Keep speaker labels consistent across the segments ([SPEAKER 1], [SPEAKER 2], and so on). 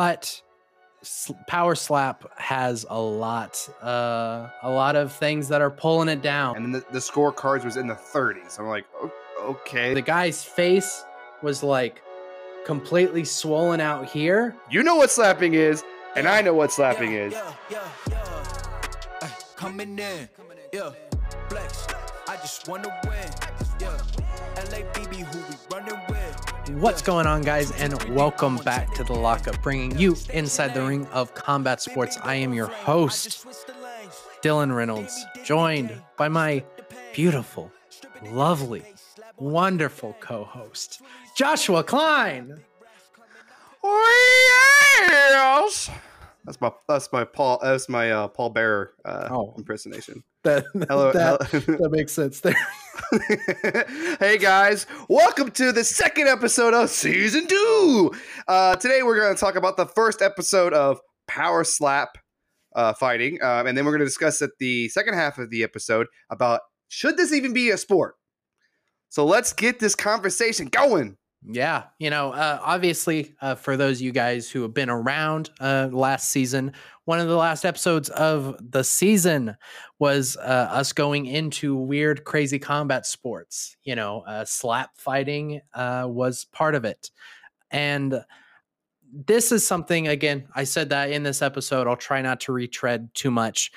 [SPEAKER 1] but S- Power Slap has a lot, uh, a lot of things that are pulling it down.
[SPEAKER 2] And the, the scorecards was in the 30s. I'm like, okay.
[SPEAKER 1] the guy's face was like completely swollen out here.
[SPEAKER 2] you know what slapping is, and I know what slapping is.
[SPEAKER 3] Yeah, yeah, yeah. Ay, coming in, yeah. Flex, I just wanna win, yeah. LABB, who we running with?
[SPEAKER 1] What's going on, guys, and welcome back to the lockup, bringing you inside the ring of combat sports. I am your host, Dylan Reynolds, joined by my beautiful, lovely, wonderful co-host, Joshua Klein.
[SPEAKER 2] Oh, yes. That's my that's my Paul that's my uh, Paul Bearer uh,
[SPEAKER 1] Oh.
[SPEAKER 2] impersonation.
[SPEAKER 1] That,
[SPEAKER 2] Hello,
[SPEAKER 1] that,
[SPEAKER 2] hello.
[SPEAKER 1] that makes sense there.
[SPEAKER 2] hey guys, welcome to the second episode of season two. Uh, today we're going to talk about the first episode of Power Slap uh, fighting, um, and then we're going to discuss at the second half of the episode about should this even be a sport. So let's get this conversation going.
[SPEAKER 1] Yeah, you know, uh, obviously, uh, for those of you guys who have been around uh, last season, one of the last episodes of the season was uh, us going into weird, crazy combat sports. You know, uh, slap fighting uh, was part of it. And this is something, again, I said that in this episode. I'll try not to retread too much.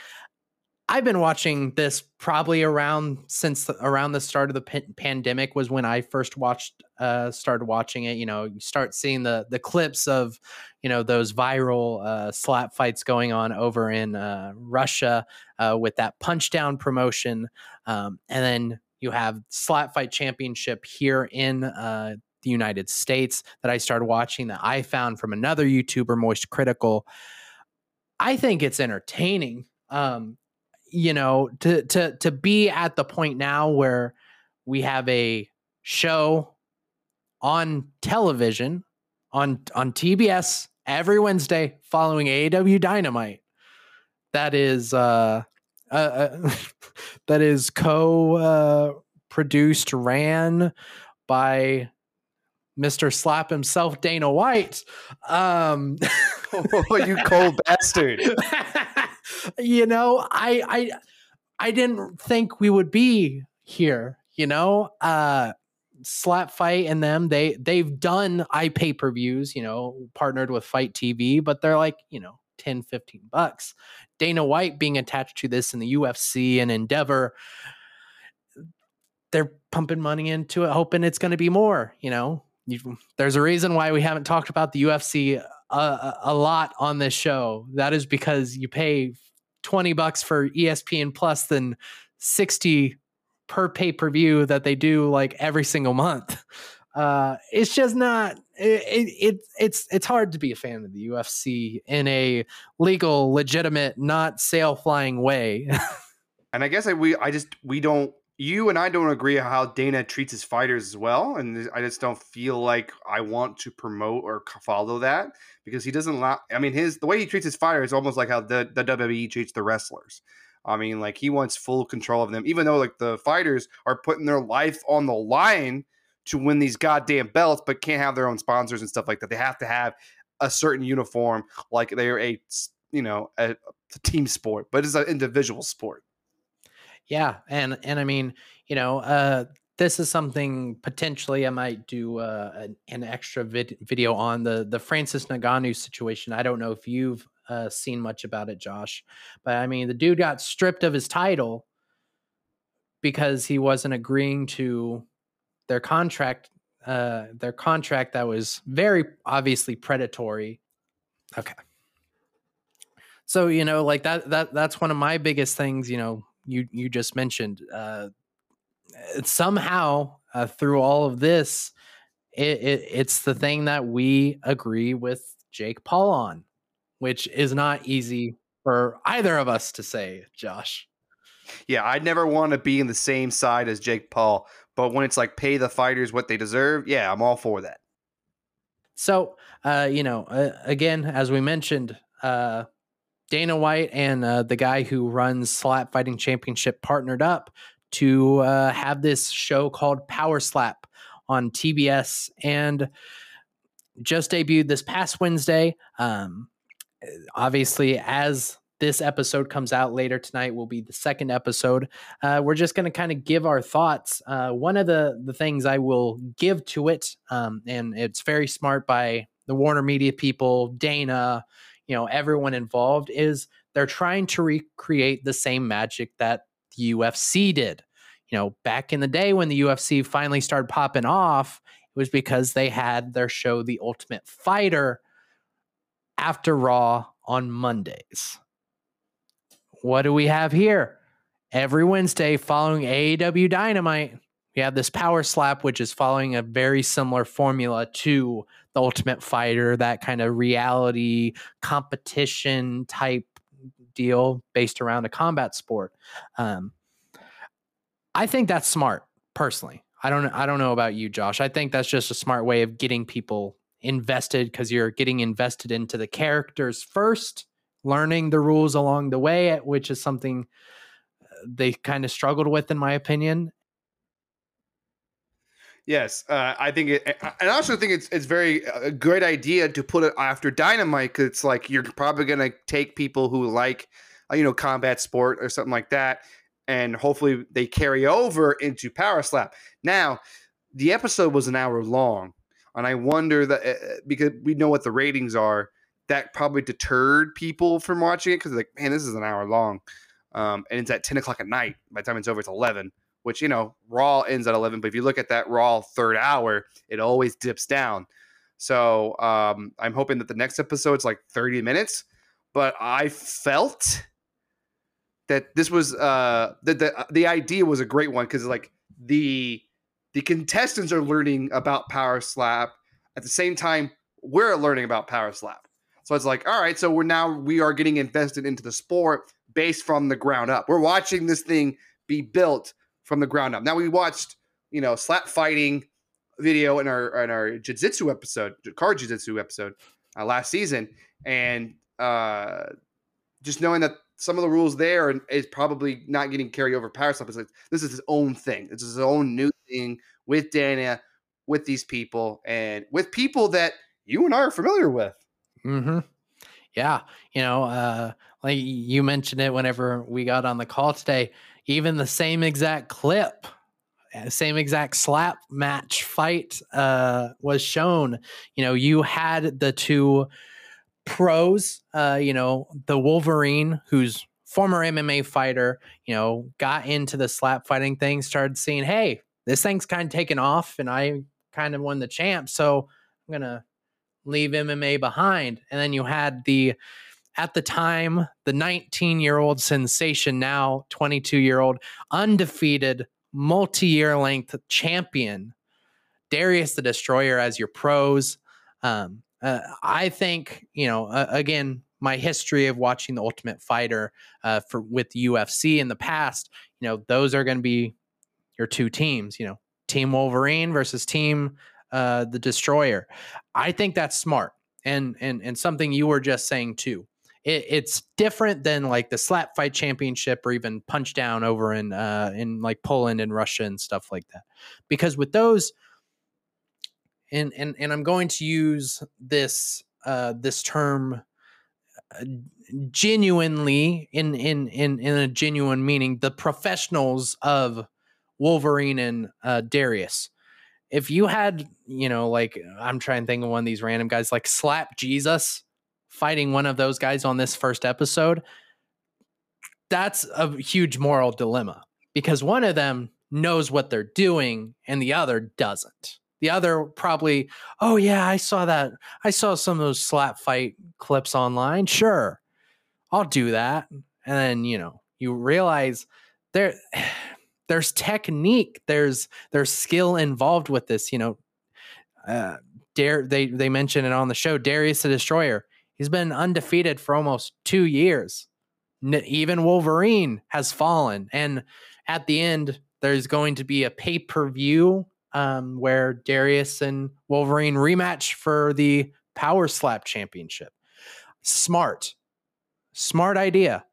[SPEAKER 1] I've been watching this probably around since the, around the start of the pan- pandemic was when I first watched uh started watching it you know you start seeing the the clips of you know those viral uh slap fights going on over in uh Russia uh with that punch down promotion um and then you have slap fight championship here in uh the United States that I started watching that I found from another YouTuber Moist Critikal. I think it's entertaining um you know to to to be at the point now where we have a show on television on on TBS every Wednesday following AEW Dynamite that is uh, uh, uh that is co uh, produced ran by Mr. Slap himself Dana White um
[SPEAKER 2] oh, you cold bastard!
[SPEAKER 1] you know, I I I didn't think we would be here, you know. Uh slap fight and them they they've done i pay per views you know partnered with fight tv but they're like you know 10 15 bucks dana white being attached to this in the ufc and endeavor they're pumping money into it hoping it's going to be more you know you, there's a reason why we haven't talked about the ufc a, a, lot on this show that is because you pay 20 bucks for espn plus than 60 per pay per view that they do like every single month. Uh, it's just not. It, it, it it's it's hard to be a fan of the UFC in a legal, legitimate, not sail flying way.
[SPEAKER 2] And I guess I, we I just we don't you and I don't agree how Dana treats his fighters as well, and I just don't feel like I want to promote or follow that because he doesn't allow. I mean, his the way he treats his fighters is almost like how the the WWE treats the wrestlers. I mean, like he wants full control of them, even though like the fighters are putting their life on the line to win these goddamn belts, but can't have their own sponsors and stuff like that. They have to have a certain uniform, like they're a you know a, a team sport, but it's an individual sport.
[SPEAKER 1] Yeah, and and I mean, you know, uh, this is something potentially I might do uh, an, an extra vid- video on the the Francis Ngannou situation. I don't know if you've uh, seen much about it, Josh, but I mean, the dude got stripped of his title because he wasn't agreeing to their contract uh their contract that was very obviously predatory okay so you know like that that that's one of my biggest things you know you you just mentioned uh somehow uh, through all of this it, it it's the thing that we agree with Jake Paul on which is not easy for either of us to say Josh
[SPEAKER 2] Yeah, I'd never want to be in the same side as Jake Paul, but when it's like pay the fighters what they deserve, yeah, I'm all for that.
[SPEAKER 1] So, uh, you know, uh, again, as we mentioned, uh, Dana White and uh, the guy who runs Slap Fighting Championship partnered up to uh, have this show called Power Slap on TBS. And just debuted this past Wednesday. Um, obviously, as this episode comes out later tonight, will be the second episode. Uh, we're just going to kind of give our thoughts. Uh, one of the the things I will give to it, um, and it's very smart by the Warner Media people, Dana, you know, everyone involved, is they're trying to recreate the same magic that the UFC did. You know, back in the day when the UFC finally started popping off, it was because they had their show, The Ultimate Fighter, after Raw on Mondays. What do we have here? Every Wednesday following AEW Dynamite, we have this power slap, which is following a very similar formula to the Ultimate Fighter, that kind of reality competition type deal based around a combat sport. Um, I think that's smart, personally. I don't I don't know about you, Josh. I think that's just a smart way of getting people invested because you're getting invested into the characters first, learning the rules along the way, which is something uh, they kind of struggled with, in my opinion.
[SPEAKER 2] Yes, uh, I think it, and I also think it's it's very uh, a great idea to put it after Dynamite because it's like you're probably gonna take people who like, uh, you know, combat sport or something like that, and hopefully they carry over into Power Slap. Now, the episode was an hour long, and I wonder that uh, because we know what the ratings are, that probably deterred people from watching it because like, man, this is an hour long, um, and it's at ten o'clock at night. By the time it's over, it's eleven which you know Raw ends at 11, but if you look at that Raw third hour, it always dips down. So um, I'm hoping that the next episode's like 30 minutes. But I felt that this was uh, that the the idea was a great one because like the the contestants are learning about Power Slap at the same time we're learning about Power Slap. So it's like, all right, so we're now we are getting invested into the sport based from the ground up. We're watching this thing be built from the ground up. Now we watched, you know, slap fighting video in our in our jiu-jitsu episode, car jiu-jitsu episode uh, last season, and uh, just knowing that some of the rules there is probably not getting carried over power slap. It's like this is his own thing. Is his own new thing with Dana, with these people, and with people that you and I are familiar with.
[SPEAKER 1] Mm-hmm. Yeah, you know, uh, like you mentioned it whenever we got on the call today even the same exact clip uh, same exact slap match fight uh, was shown. You know, you had the two pros, uh, you know, the Wolverine, who's former MMA fighter, you know, got into the slap fighting thing, started seeing, hey, this thing's kind of taken off and I kind of won the champ. So I'm going to leave MMA behind. And then you had the at the time, the 19 year old sensation, now 22 year old, undefeated, multi year length champion, Darius the Destroyer as your pros. Um, uh, I think, you know, uh, again, my history of watching the Ultimate Fighter uh, for with UFC in the past, you know, those are going to be your two teams. You know, Team Wolverine versus Team uh, the Destroyer. I think that's smart, and and and something you were just saying too it, it's different than like the slap fight championship or even punch down over in uh, in like Poland and Russia and stuff like that. Because with those, and and and I'm going to use this uh, this term uh, genuinely in in in in a genuine meaning. The professionals of Wolverine and uh, Darius. If you had, you know, like I'm trying to think of one of these random guys, like Slap Jesus, fighting one of those guys on this first episode, that's a huge moral dilemma because one of them knows what they're doing and the other doesn't. The other probably, oh yeah, I saw that. I saw some of those slap fight clips online. Sure, I'll do that. And then, you know, you realize there there's technique, there's there's skill involved with this, you know. Uh, Dare they they mention it on the show, Darius the Destroyer. He's been undefeated for almost two years. even Wolverine has fallen. And at the end, there's going to be a pay per view um, where Darius and Wolverine rematch for the Power Slap Championship. Smart, smart idea.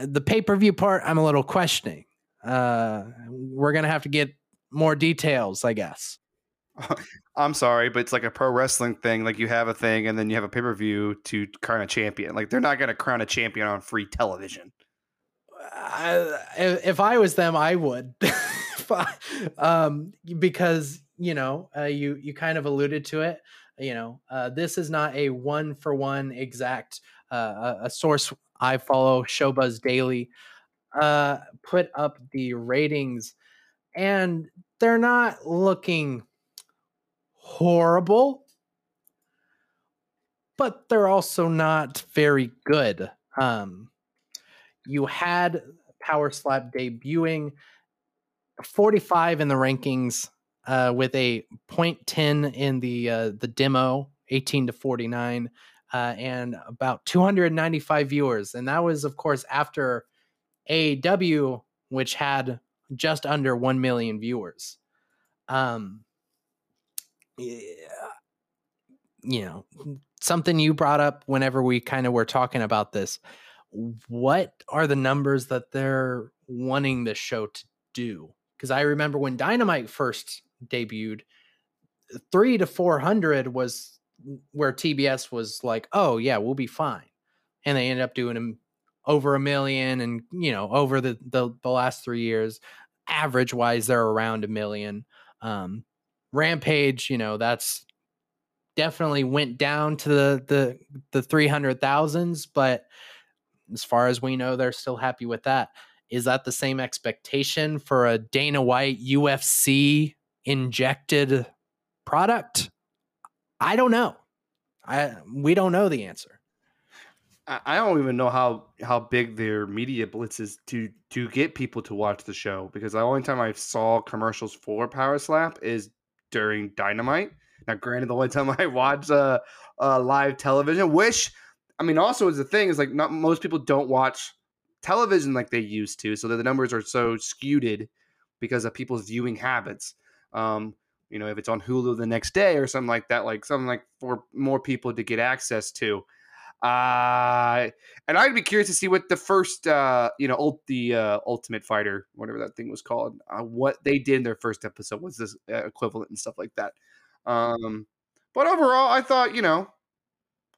[SPEAKER 1] The pay per view part, I'm a little questioning. Uh, we're gonna have to get more details, I guess.
[SPEAKER 2] I'm sorry, but it's like a pro wrestling thing. Like you have a thing, and then you have a pay per view to crown a champion. Like they're not going to crown a champion on free television.
[SPEAKER 1] I, if I was them, I would, um, because you know, uh, you you kind of alluded to it. You know, uh, this is not a one for one exact. Uh, a source I follow, Showbuzz Daily, uh, put up the ratings, and they're not looking horrible, but they're also not very good. Um, you had Power Slap debuting 45 in the rankings uh, with a 0.10 in the uh, the demo, 18 to 49, uh, and about 295 viewers. And that was, of course, after AEW, which had just under 1 million viewers. Um, you know, something you brought up whenever we kind of were talking about this. What are the numbers that they're wanting the show to do? Because I remember when Dynamite first debuted, three to 400 was where TBS was like, oh, yeah, we'll be fine. And they ended up doing over a million and, you know, over the, the, the last three years, average wise, they're around a million. Um, Rampage, you know, that's definitely went down to the the the three hundred thousands, but as far as we know, they're still happy with that. Is that the same expectation for a Dana White UFC injected product? I don't know. I we don't know the answer.
[SPEAKER 2] I don't even know how how big their media blitz is to to get people to watch the show because the only time I saw commercials for Power Slap is during Dynamite. Now, granted, the only time I watch uh, uh, live television, which I mean, also is the thing is like not most people don't watch television like they used to, so the numbers are so skewed because of people's viewing habits. Um, you know, if it's on Hulu the next day or something like that, like something like for more people to get access to. Uh, and I'd be curious to see what the first, uh, you know, ult- the uh, Ultimate Fighter, whatever that thing was called, uh, what they did in their first episode was this uh, equivalent and stuff like that. Um, but overall, I thought, you know,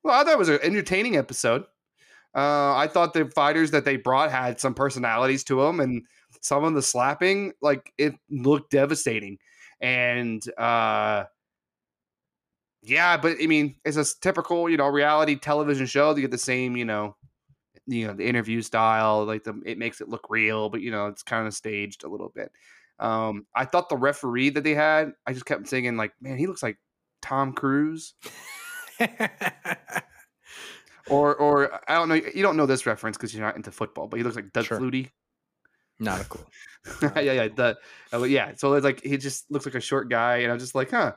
[SPEAKER 2] well, I thought it was an entertaining episode. Uh, I thought the fighters that they brought had some personalities to them, and some of the slapping, like it looked devastating. And uh, yeah, but I mean, it's a typical, you know, reality television show. You get the same, you know, you know, the interview style, like the it makes it look real, but you know, it's kind of staged a little bit. Um, I thought the referee that they had, I just kept thinking, like, man, he looks like Tom Cruise. or, or I don't know. You don't know this reference because you're not into football, but he looks like Doug sure. Flutie.
[SPEAKER 1] Not a clue.
[SPEAKER 2] yeah, yeah, the, uh, yeah. So it's like he just looks like a short guy, and I'm just like, huh.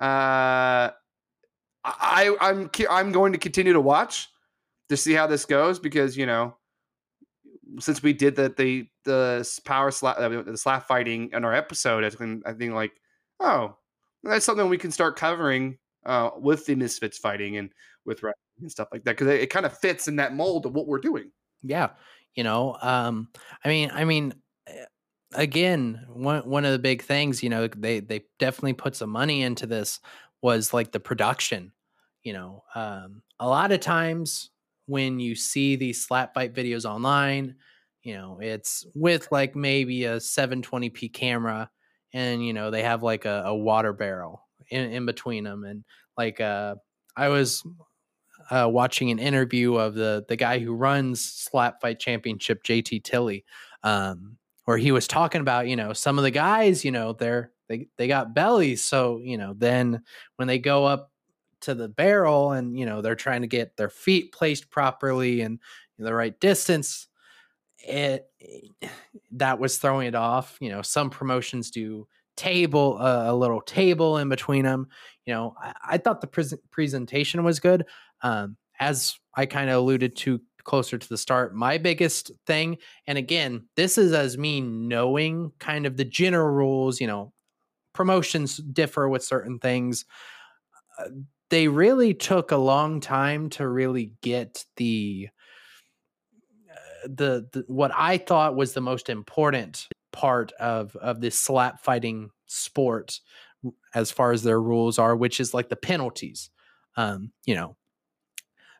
[SPEAKER 2] Uh, I I'm I'm going to continue to watch to see how this goes because you know since we did the the the power slap the slap fighting in our episode, I think I think like oh that's something we can start covering uh, with the misfits fighting and with and stuff like that because it, it kind of fits in that mold of what we're doing.
[SPEAKER 1] Yeah, you know, um, I mean, I mean, eh, again, one one of the big things, you know, they they definitely put some money into this was like the production. You know, um, a lot of times when you see these slap fight videos online, you know, it's with like maybe a 720p camera and you know, they have like a, a water barrel in, in between them and like uh I was uh, watching an interview of the the guy who runs Slap Fight Championship, JT Tilly, um, where he was talking about you know some of the guys, you know, they're they they got bellies, so you know then when they go up to the barrel and you know they're trying to get their feet placed properly and the right distance it that was throwing it off. You know some promotions do table uh, a little table in between them you know i, I thought the pre- presentation was good. Um, as i kind of alluded to closer to the start my biggest thing and again this is as me knowing kind of the general rules you know promotions differ with certain things uh, they really took a long time to really get the uh, the, the what I thought was the most important part of of this slap fighting sport as far as their rules are, which is like the penalties. Um, you know,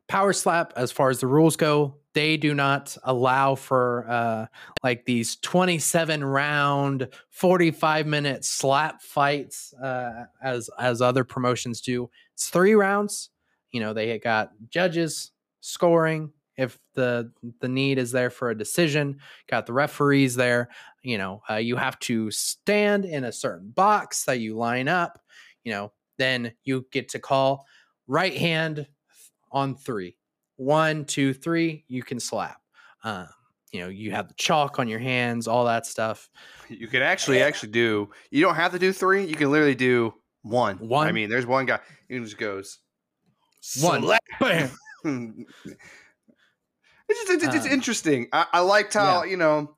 [SPEAKER 1] power slap, as far as the rules go, they do not allow for uh, like these 27 round, 45 minute slap fights uh, as as other promotions do. It's three rounds. You know, they got judges scoring if the the need is there for a decision. Got the referees there. You know, uh, you have to stand in a certain box that you line up. You know, then you get to call right hand on three. One, two, three. You can slap. Um, you know, you have the chalk on your hands, all that stuff.
[SPEAKER 2] You can actually actually do. You don't have to do three. You can literally do one.
[SPEAKER 1] One?
[SPEAKER 2] I mean, there's one guy who just goes
[SPEAKER 1] One.
[SPEAKER 2] slap.
[SPEAKER 1] Bam.
[SPEAKER 2] it's just, it's, it's
[SPEAKER 1] Um,
[SPEAKER 2] interesting. I, I liked how you know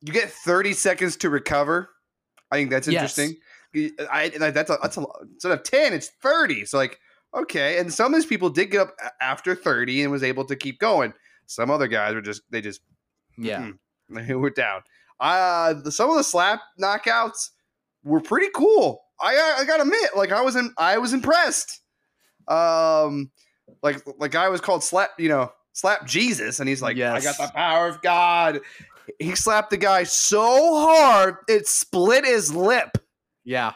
[SPEAKER 2] you get 30 seconds to recover. I think that's
[SPEAKER 1] Yes.
[SPEAKER 2] interesting. I, I that's a that's a instead of 10, it's 30. So like okay, and some of these people did get up after 30 and was able to keep going. Some other guys were just they just
[SPEAKER 1] Yeah.
[SPEAKER 2] They were down. Uh, the, some of the slap knockouts were pretty cool. I I gotta admit, like I was in, I was impressed. Um, like like guy was called slap, you know, slap Jesus, and he's like, I got the power of God. He slapped the guy so hard it split his lip
[SPEAKER 1] Yeah.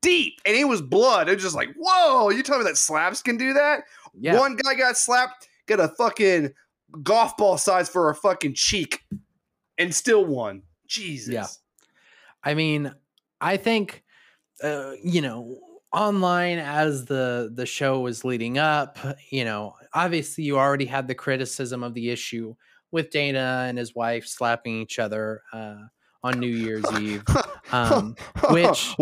[SPEAKER 2] Deep, and it was blood. It was just like, whoa! You tell me that slaps can do that?
[SPEAKER 1] Yeah.
[SPEAKER 2] One guy got slapped, got a fucking golf ball size for a fucking cheek, and still won. Jesus.
[SPEAKER 1] Yeah. I mean, I think uh, you know, online as the the show was leading up, you know, obviously you already had the criticism of the issue with Dana and his wife slapping each other uh, on New Year's Eve. Um, which-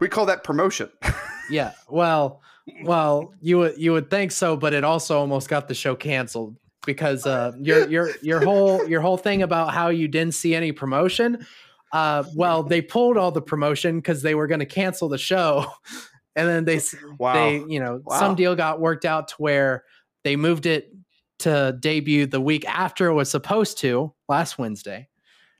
[SPEAKER 2] we call that promotion.
[SPEAKER 1] Yeah, well, well, you would you would think so, but it also almost got the show canceled because uh, your your your whole your whole thing about how you didn't see any promotion. Uh, well, they pulled all the promotion because they were going to cancel the show, and then they
[SPEAKER 2] Wow.
[SPEAKER 1] they you know
[SPEAKER 2] Wow.
[SPEAKER 1] some deal got worked out to where they moved it to debut the week after it was supposed to last Wednesday.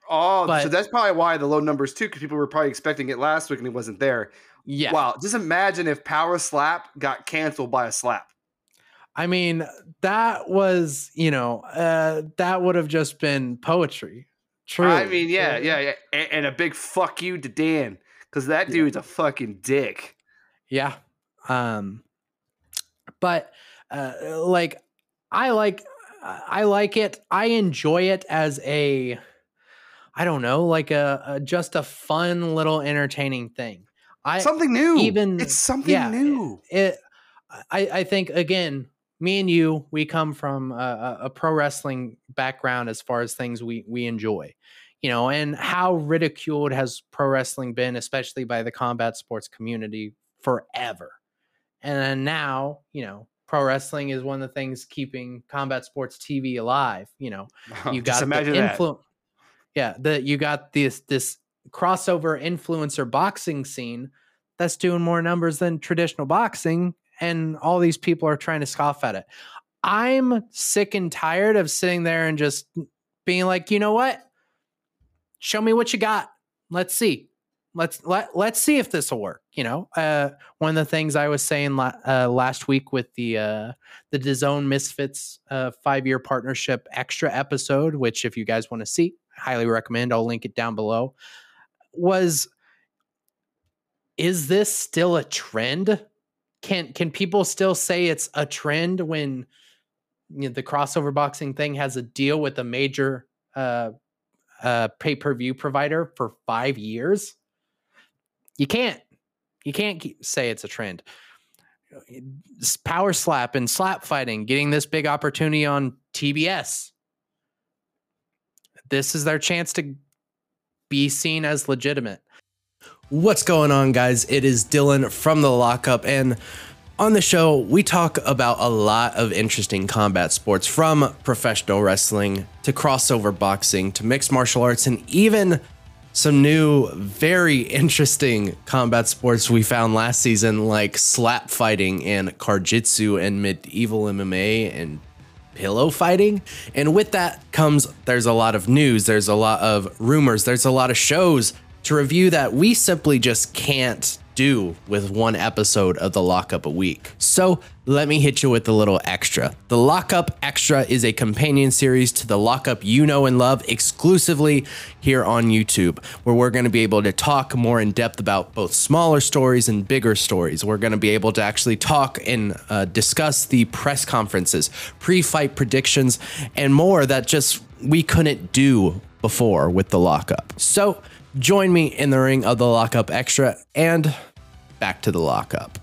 [SPEAKER 2] Oh, so that's probably why the low numbers too, because people were probably expecting it last week and it wasn't there.
[SPEAKER 1] Yeah,
[SPEAKER 2] Wow. Just imagine if Power Slap got canceled by a slap.
[SPEAKER 1] I mean, that was, you know, uh, that would have just been poetry. True.
[SPEAKER 2] I mean, yeah, yeah, yeah. And, and a big fuck you to Dan, because that
[SPEAKER 1] Yeah.
[SPEAKER 2] dude's a fucking dick.
[SPEAKER 1] Yeah. Um, but uh, like, I like, I like it. I enjoy it as a, I don't know, like a, a just a fun little entertaining thing. I
[SPEAKER 2] something new.
[SPEAKER 1] even-
[SPEAKER 2] it's something
[SPEAKER 1] yeah,
[SPEAKER 2] new.
[SPEAKER 1] it I, I think again me and you we come from a, a- pro wrestling background as far as things we we enjoy you know and how ridiculed has pro wrestling been especially by the combat sports community forever and then now you know pro wrestling is one of the things keeping combat sports tv alive you know you got
[SPEAKER 2] imagine
[SPEAKER 1] the
[SPEAKER 2] that.
[SPEAKER 1] influence yeah the you got this this crossover influencer boxing scene that's doing more numbers than traditional boxing and all these people are trying to scoff at it. I'm sick and tired of sitting there and just being like you know what? Show me what you got. Let's see. Let's let, let's see if this will work you know? Uh one of the things i was saying la- uh, last week with the uh the DAZN Misfits uh, five year partnership extra episode, which if you guys want to see, highly recommend. I'll link it down below. Was is this still a trend? Can can people still say it's a trend when you know, the crossover boxing thing has a deal with a major uh, uh, pay per view provider for five years? You can't. You can't keep, say it's a trend power slap and slap fighting, getting this big opportunity on TBS. This is their chance to be seen as legitimate. What's going on, guys? It is Dylan from the lockup, and on the show, we talk about a lot of interesting combat sports from professional wrestling to crossover boxing to mixed martial arts and even some new, very interesting combat sports we found last season, like slap fighting and karjitsu and medieval MMA and pillow fighting. And with that comes there's a lot of news, there's a lot of rumors, there's a lot of shows to review that we simply just can't do with one episode of the lockup a week. So let me hit you with a little extra. The Lockup Extra is a companion series to the Lockup you know and love exclusively here on YouTube, where we're going to be able to talk more in depth about both smaller stories and bigger stories. We're going to be able to actually talk and uh, discuss the press conferences, pre fight predictions, and more that just we couldn't do before with the Lockup. So join me in the ring of the Lockup Extra and back to the Lockup.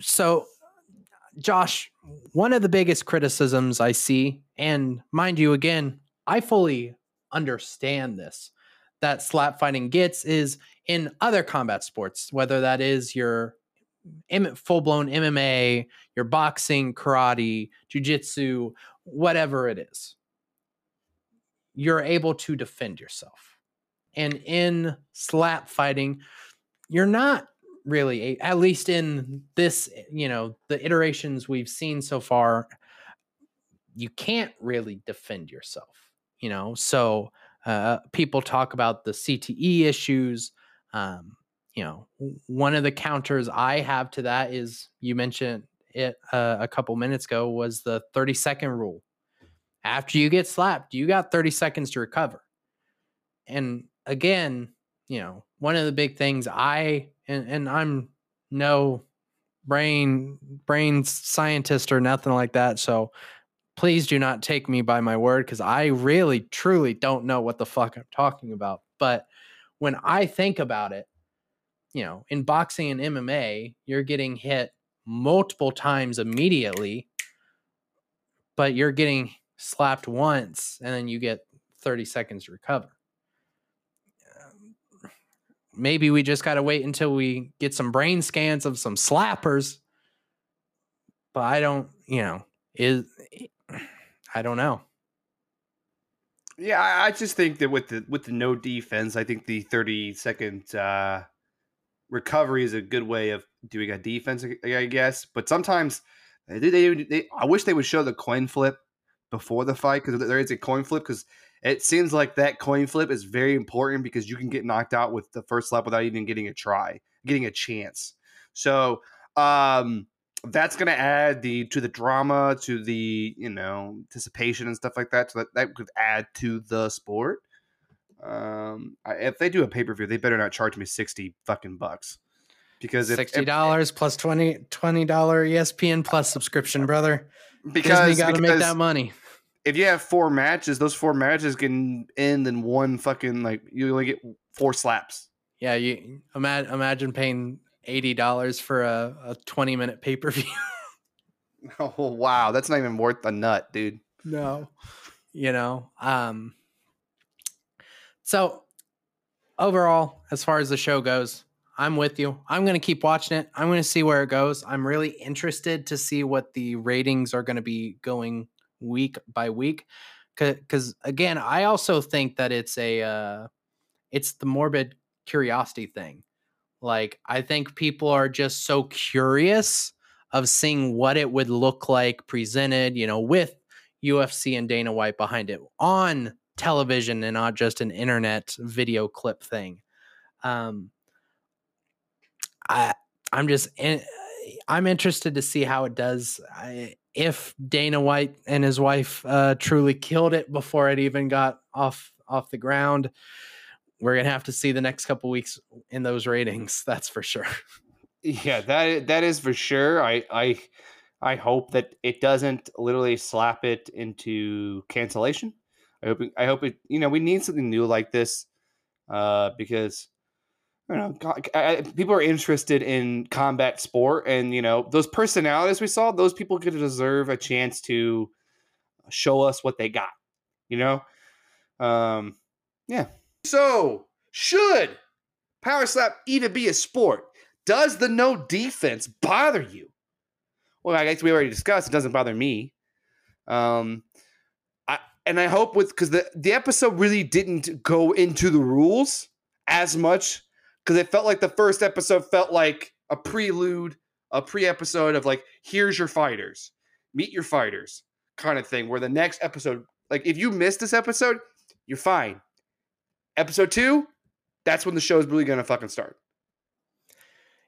[SPEAKER 1] So, Josh, one of the biggest criticisms I see, and mind you, again, I fully understand this, that slap fighting gets is in other combat sports, whether that is your full blown MMA, your boxing, karate, jujitsu, whatever it is, you're able to defend yourself. And in slap fighting, you're not really at least in this you know the iterations we've seen so far you can't really defend yourself you know? So uh, people talk about the cte issues um, you know one of the counters i have to that is you mentioned it uh, a couple minutes ago was the 30 second rule. After you get slapped you got 30 seconds to recover. And again you know one of the big things i and and I'm no brain brain scientist or nothing like that. So please do not take me by my word because I really truly don't know what the fuck I'm talking about. But when I think about it, you know, in boxing and MMA, you're getting hit multiple times immediately, but you're getting slapped once and then you get 30 seconds to recover maybe we just got to wait until we get some brain scans of some slappers. But I don't, you know, is I don't know.
[SPEAKER 2] Yeah, I just think that with the with the no defense, I think the thirty second uh, recovery is a good way of doing a defense, I guess. But sometimes they, they, they I wish they would show the coin flip before the fight because there is a coin flip because it seems like that coin flip is very important because you can get knocked out with the first slap without even getting a try, getting a chance. So um, that's going to add the to the drama, to the you know anticipation and stuff like that. So that that could add to the sport. Um, I, if they do a pay per view, they better not charge me sixty fucking bucks because if,
[SPEAKER 1] sixty dollars plus 20 dollar ESPN plus subscription, brother.
[SPEAKER 2] Because
[SPEAKER 1] you got to make that money
[SPEAKER 2] if you have four matches, those four matches can end in one fucking like you only get four slaps.
[SPEAKER 1] Yeah, you imagine imagine paying eighty dollars for a, a twenty minute pay per view.
[SPEAKER 2] oh wow, that's not even worth a nut, dude.
[SPEAKER 1] No, you know. Um. So overall, as far as the show goes, I'm with you. I'm going to keep watching it. I'm going to see where it goes. I'm really interested to see what the ratings are going to be going week by week because again i also think that it's a uh, it's the morbid curiosity thing. Like i think people are just so curious of seeing what it would look like presented you know with ufc and dana white behind it on television and not just an internet video clip thing. Um i i'm just in, i'm interested to see how it does I, if Dana White and his wife uh, truly killed it before it even got off off the ground, we're gonna have to see the next couple weeks in those ratings. That's for sure.
[SPEAKER 2] Yeah, that that is for sure. I I I hope that it doesn't literally slap it into cancellation. I hope I hope it. You know, we need something new like this uh, because you know, people are interested in combat sport, and you know those personalities we saw. Those people could deserve a chance to show us what they got. You know, um, yeah. So should power slap even be a sport? Does the no defense bother you? Well, I guess we already discussed. It doesn't bother me. Um, I and I hope with because the the episode really didn't go into the rules as much because it felt like the first episode felt like a prelude, a pre-episode of like, here's your fighters, meet your fighters, kind of thing. Where the next episode, like, if you missed this episode, you're fine. Episode two, that's when the show is really gonna fucking start.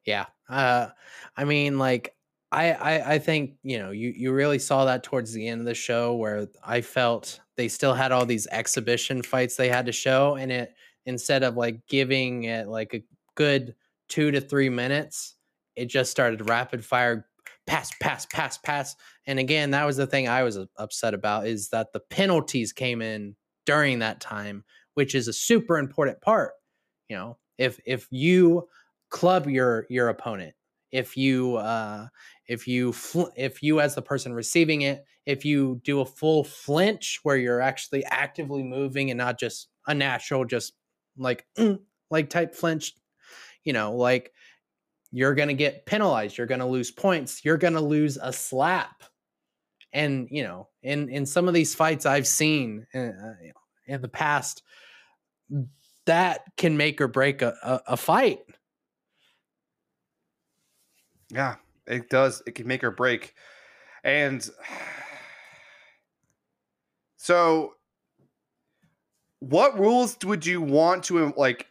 [SPEAKER 1] Yeah. Uh, I mean, like, I, I, I think you know you you really saw that towards the end of the show where I felt they still had all these exhibition fights they had to show, and it instead of like giving it like a good two to three minutes, it just started rapid fire pass, pass, pass, pass. And again, that was the thing I was upset about is that the penalties came in during that time, which is a super important part. You know, if if you club your your opponent, if you uh if you fl- if you as the person receiving it, if you do a full flinch where you're actually actively moving and not just a natural just like mm, like type flinch, you know, like you're going to get penalized, you're going to lose points, you're going to lose a slap. And, you know, in in some of these fights I've seen in, uh, in the past that can make or break a, a, a fight.
[SPEAKER 2] Yeah, it does. It can make or break. And so what rules would you want to like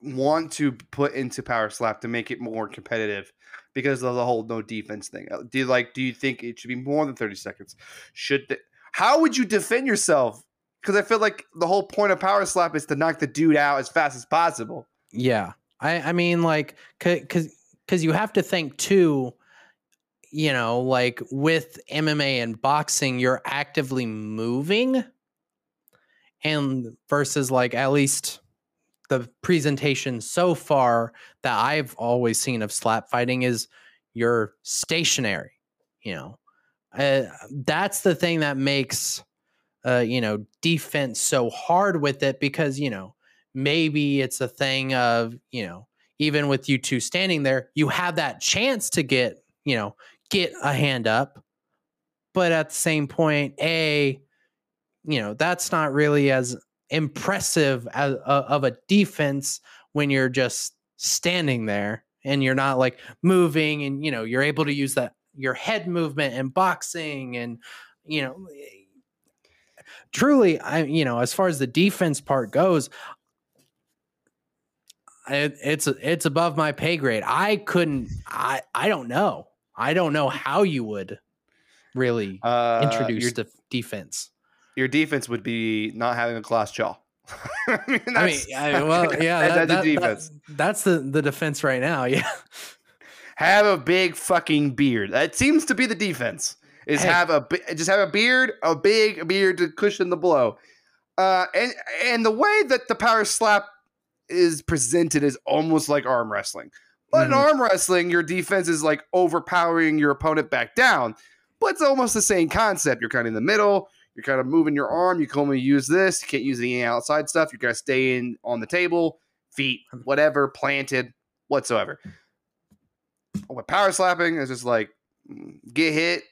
[SPEAKER 2] want to put into power slap to make it more competitive? Because of the whole no defense thing. Uh, do you like do you think it should be more than 30 seconds? Should the, how would you defend yourself? Because i feel like the whole point of power slap is to knock the dude out as fast as possible.
[SPEAKER 1] Yeah. I I mean like cuz cuz you have to think too you know like with MMA and boxing you're actively moving and versus like at least the presentation so far that I've always seen of slap fighting is you're stationary, you know. Uh, that's the thing that makes uh, you know, defense so hard with it because, you know, maybe it's a thing of, you know, even with you two standing there, you have that chance to get, you know, get a hand up. But at the same point, A, you know, that's not really as impressive as uh, of a defense when you're just standing there and you're not like moving and you know, you're able to use that your head movement and boxing and you know, truly i you know as far as the defense part goes it, it's it's above my pay grade. I couldn't i i don't know. I don't know how you would really
[SPEAKER 2] uh,
[SPEAKER 1] introduce the defense
[SPEAKER 2] your defense would be not having a class jaw I mean,
[SPEAKER 1] i mean I, well yeah that,
[SPEAKER 2] that's
[SPEAKER 1] that-
[SPEAKER 2] defense.
[SPEAKER 1] that- that's the the defense right now yeah
[SPEAKER 2] have a big fucking beard. That seems to be the defense. Is
[SPEAKER 1] Hey.
[SPEAKER 2] have a just have a beard, a big beard to cushion the blow. Uh, and and the way that the power slap is presented is almost like arm wrestling. But in
[SPEAKER 1] Mhm.
[SPEAKER 2] arm wrestling, your defense is like overpowering your opponent back down. But it's almost the same concept. You're kind of in the middle. You're kind of moving your arm. You can only use this. You can't use any outside stuff. You gotta stay in on the table, feet, whatever, planted, whatsoever. With power slapping, it's just like mm, get hit,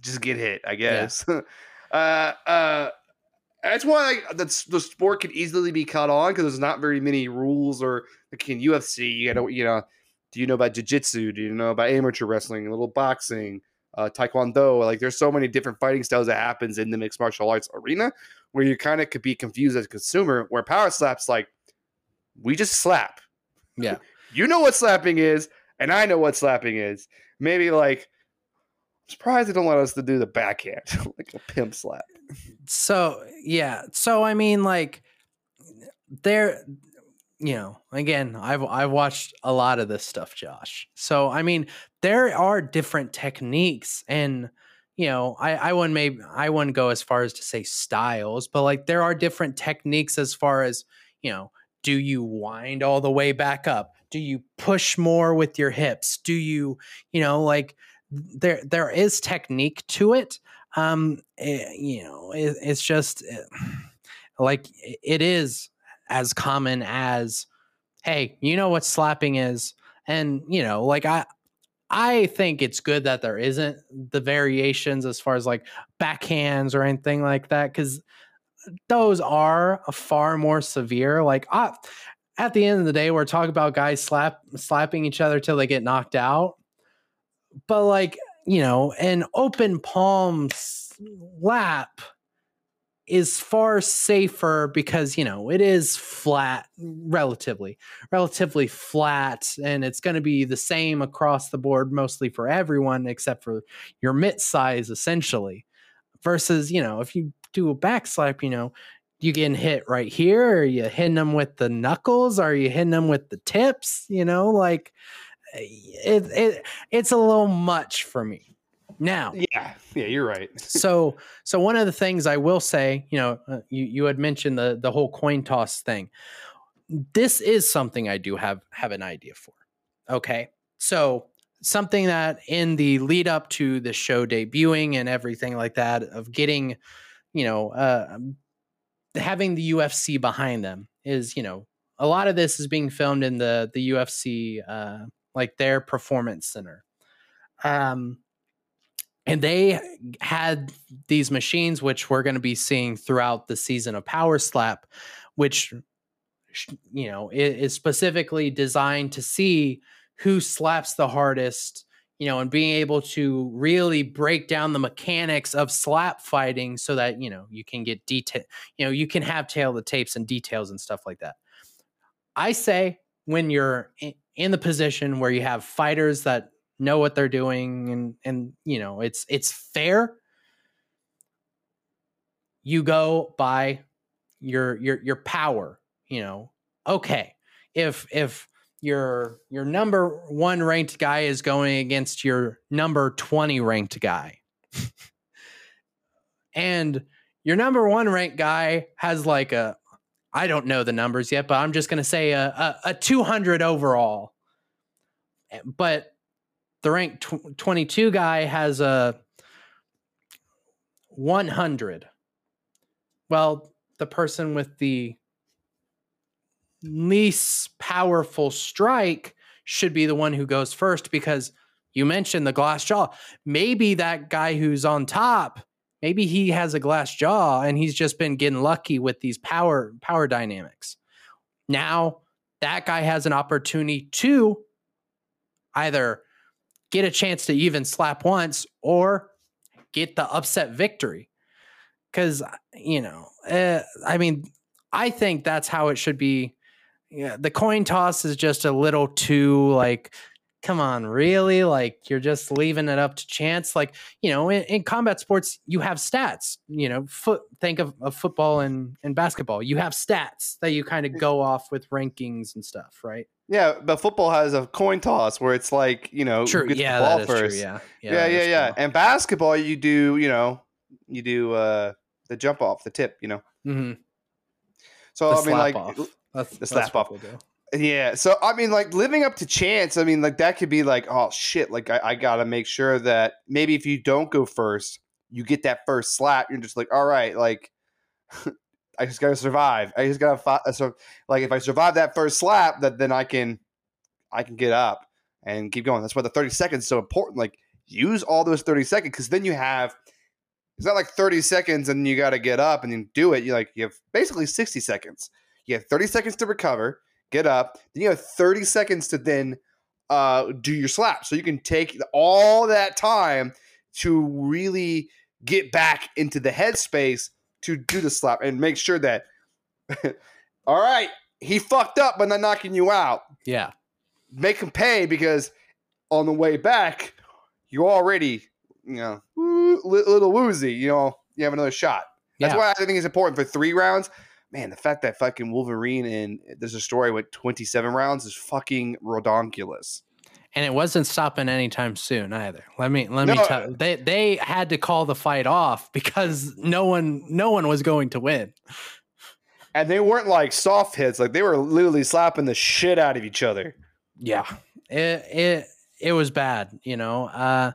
[SPEAKER 2] just get hit. I guess. uh, uh, that's why like, that's the sport can easily be cut on because there's not very many rules or like in UFC. You know, you know, do you know about jiu-jitsu? Do you know about amateur wrestling, a little boxing, uh, taekwondo? Like, there's so many different fighting styles that happens in the mixed martial arts arena where you kind of could be confused as a consumer. Where power slaps like we just slap.
[SPEAKER 1] Yeah.
[SPEAKER 2] you know what slapping is, and I know what slapping is. Maybe like. I'm surprised they don't let us to do the backhand, like a pimp slap.
[SPEAKER 1] so yeah so i mean like there you know again i've i've watched a lot of this stuff josh. So i mean there are different techniques and you know i i wouldn't maybe i wouldn't go as far as to say styles but like there are different techniques as far as you know do you wind all the way back up? Do you push more with your hips? Do you you know like there there is technique to it. Um eh, you know it, it's just eh, like it is as common as hey you know what slapping is? And you know like i i think it's good that there isn't the variations as far as like backhands or anything like that because those are far more severe. Like I, at the end of the day we're talking about guys slap slapping each other till they get knocked out. But like you know an open palm slap is far safer because you know it is flat relatively relatively flat and it's going to be the same across the board mostly for everyone except for your mitt size essentially. Versus you know if you do a back slap you know you getting hit right here are you hitting them with the knuckles? Are you hitting them with the tips? You know like eh, it, it it's a little much for me now,
[SPEAKER 2] yeah, yeah, you're right.
[SPEAKER 1] so, so one of the things I will say, you know, uh, you you had mentioned the the whole coin toss thing. This is something I do have have an idea for. Okay, so something that in the lead up to the show debuting and everything like that of getting, you know, uh, having the UFC behind them is, you know, a lot of this is being filmed in the the UFC, uh, like their performance center. Um, and they had these machines which we're going to be seeing throughout the season of power slap which you know is specifically designed to see who slaps the hardest you know and being able to really break down the mechanics of slap fighting so that you know you can get detail you know you can have tail the tapes and details and stuff like that. I say when you're in the position where you have fighters that know what they're doing and and you know it's it's fair. You go by your your your power you know. Okay if if your your number 1 ranked guy is going against your number 20 ranked guy and your number 1 ranked guy has like a I don't know the numbers yet but I'm just going to say a, a a 200 overall eh, but the rank tw- 22 guy has a 100. Well, the person with the least powerful strike should be the one who goes first because you mentioned the glass jaw. Maybe that guy who's on top, maybe he has a glass jaw and he's just been getting lucky with these power power dynamics. Now that guy has an opportunity to either get a chance to even slap once or get the upset victory. Because, you know, uh, I mean, I think that's how it should be. Yeah, the coin toss is just a little too like come on, really? Like you're just leaving it up to chance. Like, you know, in, in combat sports, you have stats. You know, foot think of, of football and, and basketball. You have stats that you kind of go off with rankings and stuff, right?
[SPEAKER 2] Yeah, but football has a coin toss where it's like, you know,
[SPEAKER 1] true. Yeah, is first. true. Yeah.
[SPEAKER 2] Yeah, yeah, yeah, yeah. And basketball you do, you know, you do uh the jump off, the tip, you know.
[SPEAKER 1] Mm-hmm.
[SPEAKER 2] So the I mean like off.
[SPEAKER 1] That's,
[SPEAKER 2] the slap off. Yeah. So I mean, like living up to chance. I mean, like that could be like, oh shit! Like I, I gotta make sure that maybe if you don't go first, you get that first slap. You're just like, all right, like I just gotta survive. I just gotta fight. Uh, so like if I survive that first slap, that then I can, I can get up and keep going. That's why the 30 seconds so important. Like use all those 30 seconds because then you have. It's not like 30 seconds and you got to get up and then do it. You like you have basically 60 seconds. You have 30 seconds to recover get up. Then you have 30 seconds to then uh, do your slap. So you can take all that time to really get back into the headspace to do the slap and make sure that, all right, he fucked up by not knocking you out.
[SPEAKER 1] Yeah.
[SPEAKER 2] Make him pay because on the way back, you're already, you know, a little woozy. You know, you have another shot. That's yeah. why I think it's important for three rounds man, the fact that fucking Wolverine and there's a story with 27 rounds is fucking redonkulous.
[SPEAKER 1] And it wasn't stopping anytime soon either. Let me let no, me tell they they had to call the fight off because no one no one was going to win.
[SPEAKER 2] And they weren't like soft hits, like they were literally slapping the shit out of each other.
[SPEAKER 1] Yeah. It it it was bad, you know. Uh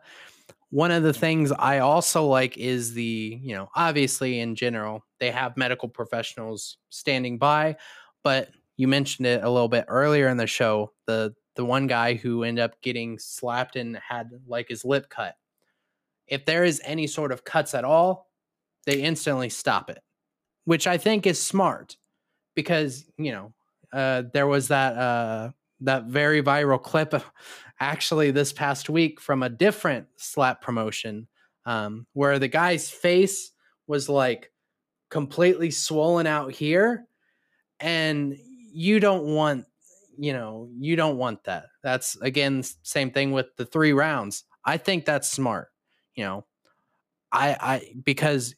[SPEAKER 1] one of the things I also like is the, you know, obviously in general, they have medical professionals standing by, but you mentioned it a little bit earlier in the show, the the one guy who ended up getting slapped and had like his lip cut. If there is any sort of cuts at all, they instantly stop it, which I think is smart because, you know, uh, there was that uh, that very viral clip actually this past week from a different slap promotion um, where the guy's face was like completely swollen out here and you don't want you know you don't want that. That's again same thing with the three rounds. I think that's smart you know? I i because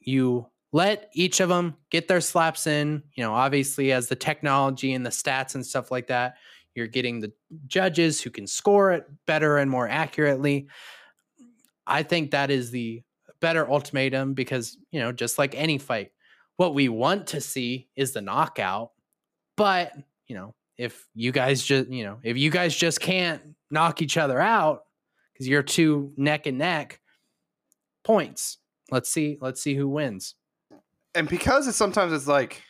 [SPEAKER 1] you let each of them get their slaps in. You know obviously as the technology and the stats and stuff like that you're getting the judges who can score it better and more accurately. I think that is the better ultimatum because you know just like any fight what we want to see is the knockout. But you know if you guys just you know if you guys just can't knock each other out because you're two neck and neck points. Let's see let's see who wins
[SPEAKER 2] and because it's sometimes it's like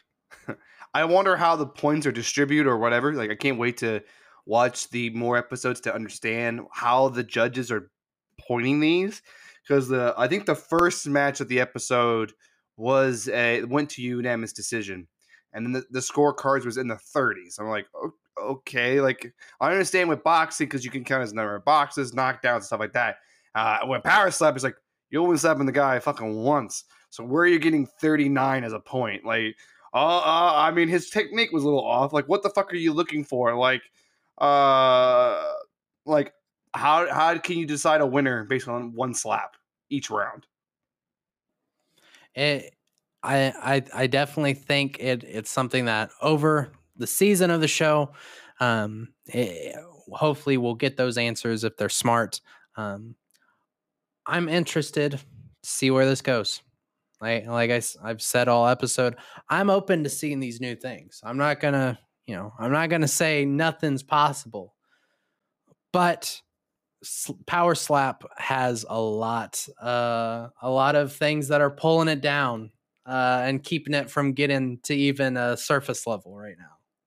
[SPEAKER 2] I wonder how the points are distributed or whatever. Like I can't wait to watch the more episodes to understand how the judges are pointing these because the I think the first match of the episode was a went to unanimous decision, and then the, the scorecards was in the 30s. I'm like, okay, like I understand with boxing because you can count as number of boxes, knockdowns, stuff like that. Uh, when power slap is like you only slapping the guy fucking once, so where are you getting 39 as a point? Like, uh, uh, I mean, his technique was a little off. Like, what the fuck are you looking for? Like, uh, like how how can you decide a winner based on one slap each round?
[SPEAKER 1] It, I, I, I definitely think it, it's something that over the season of the show, um, it, hopefully we'll get those answers if they're smart. Um, I'm interested to see where this goes. Like, like I, I've said all episode, I'm open to seeing these new things. I'm not gonna, you know, I'm not gonna say nothing's possible, but Power Slap has a lot, uh, a lot of things that are pulling it down uh, and keeping it from getting to even a surface level right now.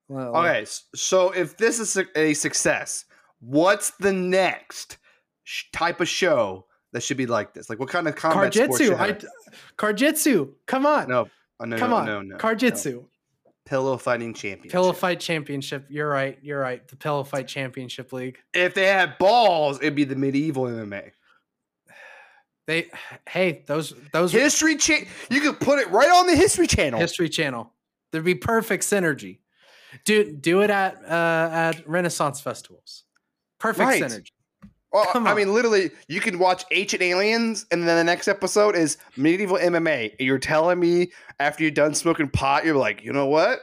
[SPEAKER 2] Well, okay, so if this is a success, what's the next type of show that should be like this? Like, what kind of combat
[SPEAKER 1] Carjitsu? I, Carjitsu, come on!
[SPEAKER 2] No, oh, no,
[SPEAKER 1] come
[SPEAKER 2] no,
[SPEAKER 1] on,
[SPEAKER 2] no, no,
[SPEAKER 1] Carjitsu.
[SPEAKER 2] No. Pillow Fighting Championship.
[SPEAKER 1] Pillow Fight Championship. You're right. You're right. The Pillow Fight Championship League.
[SPEAKER 2] If they had balls, it'd be the medieval MMA.
[SPEAKER 1] They hey those those
[SPEAKER 2] history cha- you could put it right on the history channel.
[SPEAKER 1] History channel. There'd be perfect synergy. Do do it at uh, at Renaissance festivals. Perfect right. synergy.
[SPEAKER 2] Well, I mean, literally, you can watch Ancient Aliens, and then the next episode is medieval MMA. And you're telling me after you're done smoking pot, you're like, you know what?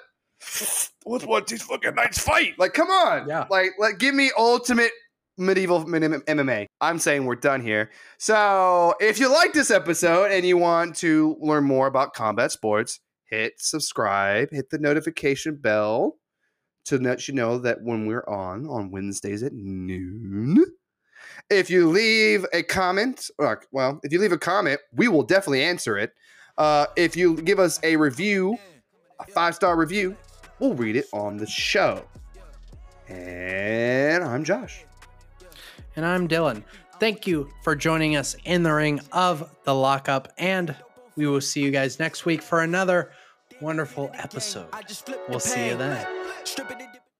[SPEAKER 2] Let's watch these fucking knights fight. Like, come on.
[SPEAKER 1] Yeah.
[SPEAKER 2] Like, like, give me ultimate medieval MMA. I'm saying we're done here. So, if you like this episode and you want to learn more about combat sports, hit subscribe, hit the notification bell to let you know that when we're on on Wednesdays at noon. If you leave a comment, or, well, if you leave a comment, we will definitely answer it. Uh, if you give us a review, a five star review, we'll read it on the show. And I'm Josh.
[SPEAKER 1] And I'm Dylan. Thank you for joining us in the ring of the Lock Up. And we will see you guys next week for another wonderful episode. We'll see you then.